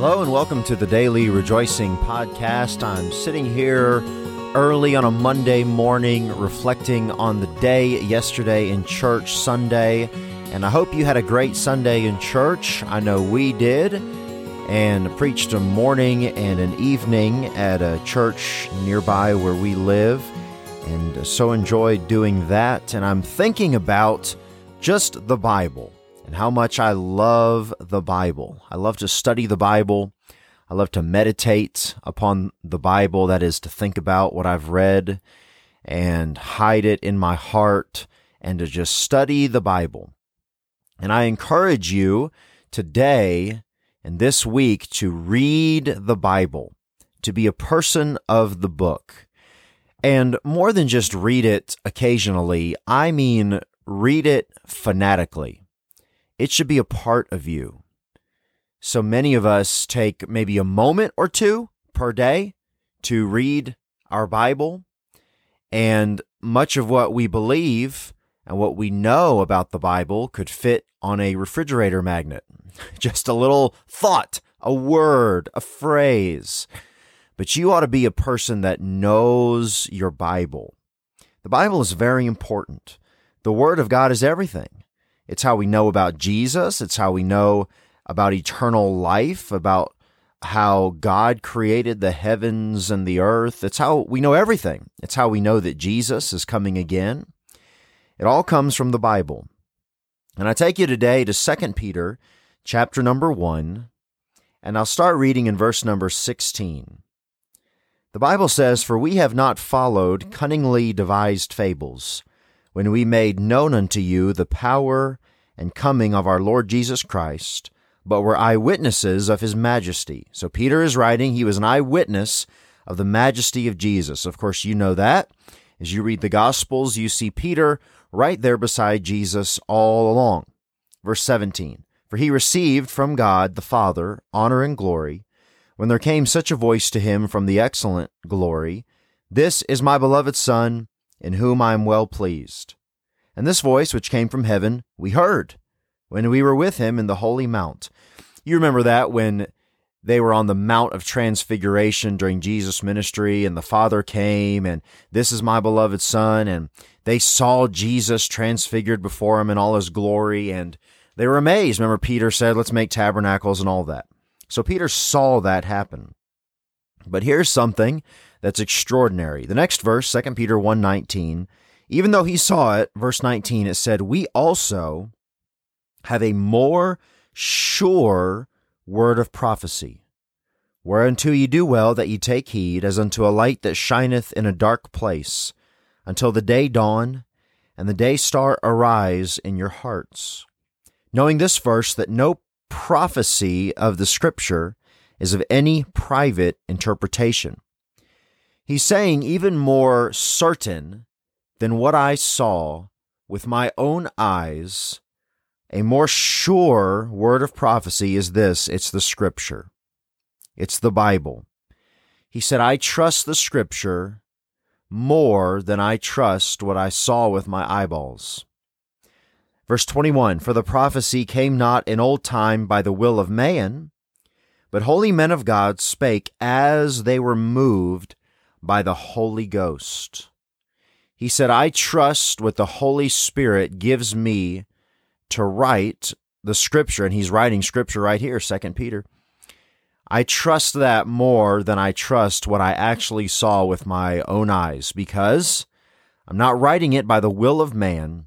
Hello and welcome to the Daily Rejoicing Podcast. I'm sitting here early on a Monday morning reflecting on the day yesterday in church Sunday, and I hope you had a great Sunday in church. I know we did, and preached a morning and an evening at a church nearby where we live, and so enjoyed doing that. And I'm thinking about just the Bible and how much I love the Bible. I love to study the Bible. I love to meditate upon the Bible, that is, to think about what I've read and hide it in my heart and to just study the Bible. And I encourage you today and this week to read the Bible, to be a person of the book. And more than just read it occasionally, I mean read it fanatically. It should be a part of you. So many of us take maybe a moment or two per day to read our Bible. And much of what we believe and what we know about the Bible could fit on a refrigerator magnet. Just a little thought, a word, a phrase. But you ought to be a person that knows your Bible. The Bible is very important. The Word of God is everything. It's how we know about Jesus. It's how we know about eternal life, about how God created the heavens and the earth. It's how we know everything. It's how we know that Jesus is coming again. It all comes from the Bible. And I take you today to 2 Peter chapter number 1, and I'll start reading in verse number 16. The Bible says, For we have not followed cunningly devised fables when we made known unto you the power and coming of our Lord Jesus Christ, but were eyewitnesses of his majesty. So Peter is writing, he was an eyewitness of the majesty of Jesus. Of course, you know that. As you read the Gospels, you see Peter right there beside Jesus all along. Verse 17 For he received from God the Father honor and glory, when there came such a voice to him from the excellent glory This is my beloved Son in whom I am well pleased. And this voice, which came from heaven, we heard when we were with him in the holy mount. You remember that when they were on the Mount of Transfiguration during Jesus' ministry, and the Father came, and this is my beloved Son, and they saw Jesus transfigured before him in all his glory, and they were amazed. Remember, Peter said, Let's make tabernacles and all that. So Peter saw that happen. But here's something that's extraordinary. The next verse, 2 Peter 1:19, even though he saw it, verse 19 it said, "We also have a more sure word of prophecy, whereunto ye do well that ye take heed as unto a light that shineth in a dark place, until the day dawn and the day star arise in your hearts." Knowing this verse that no prophecy of the scripture is of any private interpretation He's saying even more certain than what I saw with my own eyes, a more sure word of prophecy is this it's the scripture, it's the Bible. He said, I trust the scripture more than I trust what I saw with my eyeballs. Verse 21 For the prophecy came not in old time by the will of man, but holy men of God spake as they were moved by the Holy Ghost. He said, I trust what the Holy Spirit gives me to write the scripture, and he's writing scripture right here, Second Peter. I trust that more than I trust what I actually saw with my own eyes because I'm not writing it by the will of man,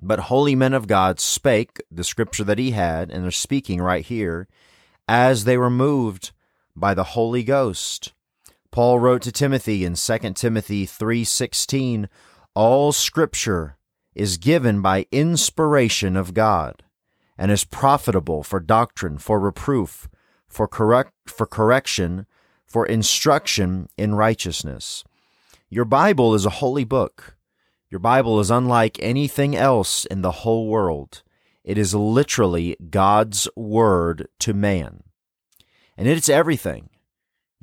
but holy men of God spake the scripture that he had, and they're speaking right here, as they were moved by the Holy Ghost. Paul wrote to Timothy in 2 Timothy 3:16, "All scripture is given by inspiration of God and is profitable for doctrine, for reproof, for correct for correction, for instruction in righteousness." Your Bible is a holy book. Your Bible is unlike anything else in the whole world. It is literally God's word to man. And it's everything.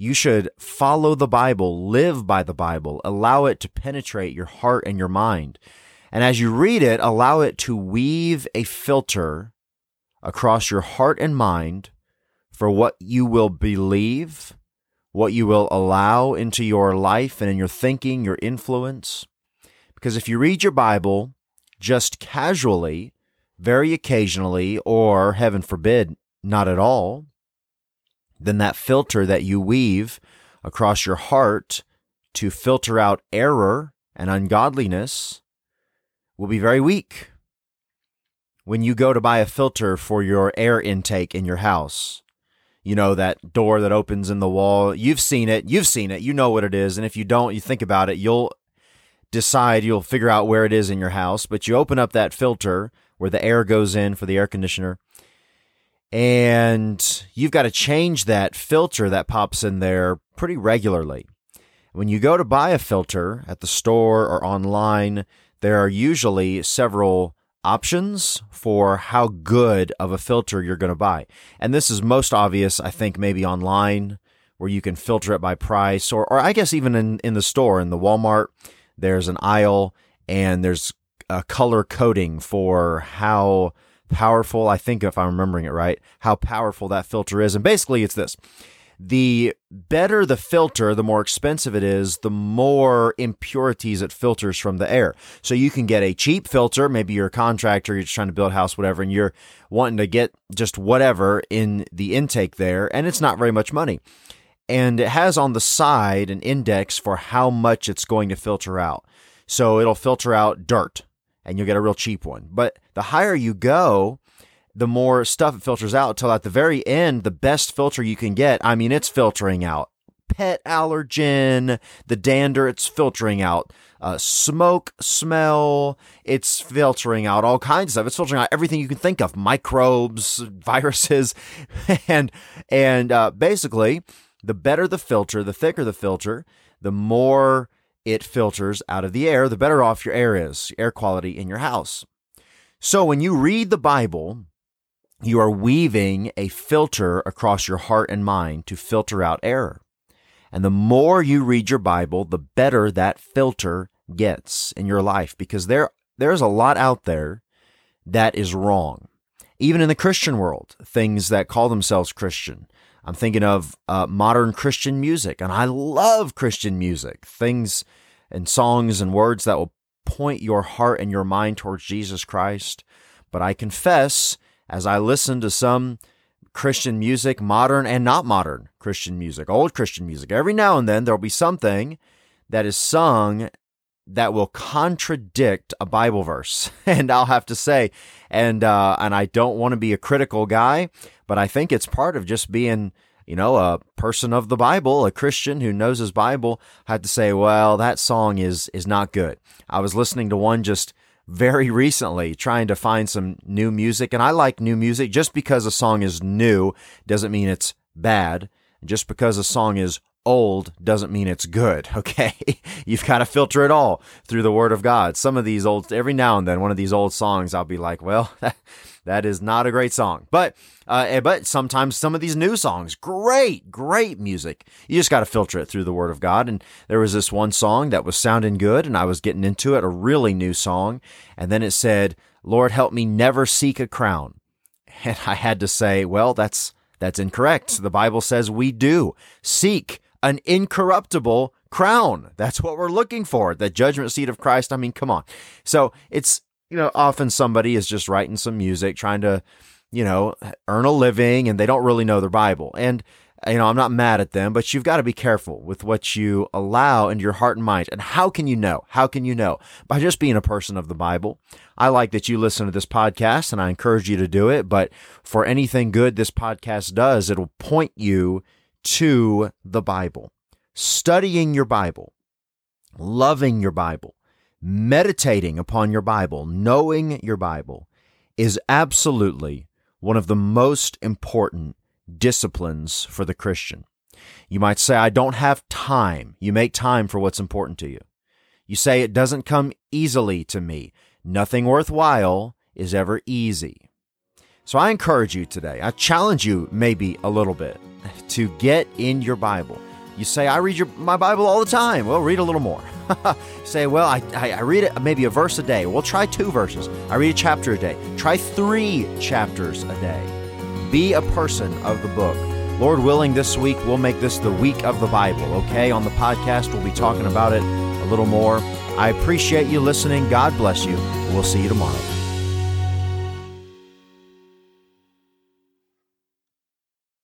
You should follow the Bible, live by the Bible, allow it to penetrate your heart and your mind. And as you read it, allow it to weave a filter across your heart and mind for what you will believe, what you will allow into your life and in your thinking, your influence. Because if you read your Bible just casually, very occasionally, or heaven forbid, not at all, then that filter that you weave across your heart to filter out error and ungodliness will be very weak. When you go to buy a filter for your air intake in your house, you know, that door that opens in the wall, you've seen it, you've seen it, you know what it is. And if you don't, you think about it, you'll decide, you'll figure out where it is in your house. But you open up that filter where the air goes in for the air conditioner, and you've got to change that filter that pops in there pretty regularly. When you go to buy a filter at the store or online, there are usually several options for how good of a filter you're going to buy. And this is most obvious, I think, maybe online where you can filter it by price, or, or I guess even in, in the store, in the Walmart, there's an aisle and there's a color coding for how powerful, I think if I'm remembering it right, how powerful that filter is. And basically, it's this the better the filter, the more expensive it is, the more impurities it filters from the air. So you can get a cheap filter. Maybe you're a contractor, you're just trying to build a house, whatever, and you're wanting to get just whatever in the intake there, and it's not very much money. And it has on the side an index for how much it's going to filter out. So it'll filter out dirt, and you'll get a real cheap one. But the higher you go, the more stuff it filters out till at the very end, the best filter you can get, I mean, it's filtering out pet allergen, the dander, it's filtering out uh, smoke smell, it's filtering out all kinds of stuff. It's filtering out everything you can think of, microbes, viruses, and and uh, basically, the better the filter, the thicker the filter, the more it filters out of the air, the better off your air is, air quality in your house. So when you read the Bible, you are weaving a filter across your heart and mind to filter out error. And the more you read your Bible, the better that filter gets in your life because there there's a lot out there that is wrong. Even in the Christian world, things that call themselves Christian. I'm thinking of uh, modern Christian music, and I love Christian music. Things and songs and words that will point your heart and your mind towards Jesus Christ. But I confess as I listen to some Christian music, modern and not modern Christian music, old Christian music, every now and then there'll be something that is sung that will contradict a Bible verse. And I'll have to say, and uh, and I don't want to be a critical guy, but I think it's part of just being, you know, a person of the Bible, a Christian who knows his Bible. I to say, well, that song is is not good. I was listening to one just very recently trying to find some new music. And I like new music. Just because a song is new doesn't mean it's bad. Just because a song is old doesn't mean it's good. Okay. You've got to filter it all through the word of God. Some of these old, every now and then, one of these old songs, I'll be like, well, that is not a great song. But, uh, eh, but sometimes some of these new songs, great, great music. You just got to filter it through the word of God. And there was this one song that was sounding good and I was getting into it, a really new song. And then it said, Lord, help me never seek a crown. And I had to say, well, that's, that's incorrect. The Bible says we do seek an incorruptible crown. That's what we're looking for. The judgment seat of Christ. I mean, come on. So it's, you know, often somebody is just writing some music, trying to, you know, earn a living and they don't really know their Bible. And, you know, I'm not mad at them, but you've got to be careful with what you allow into your heart and mind. And how can you know? How can you know? By just being a person of the Bible. I like that you listen to this podcast and I encourage you to do it. But for anything good this podcast does, it'll point you to the Bible, studying your Bible, loving your Bible, meditating upon your Bible, knowing your Bible is absolutely one of the most important disciplines for the Christian. You might say, I don't have time. You make time for what's important to you. You say, it doesn't come easily to me. Nothing worthwhile is ever easy. So I encourage you today, I challenge you maybe a little bit to get in your Bible. You say, I read your, my Bible all the time. Well, read a little more. say, well, I, I, I read it maybe a verse a day. Well, try two verses. I read a chapter a day. Try three chapters a day. Be a person of the book. Lord willing, this week we'll make this the week of the Bible, okay? On the podcast, we'll be talking about it a little more. I appreciate you listening. God bless you. We'll see you tomorrow.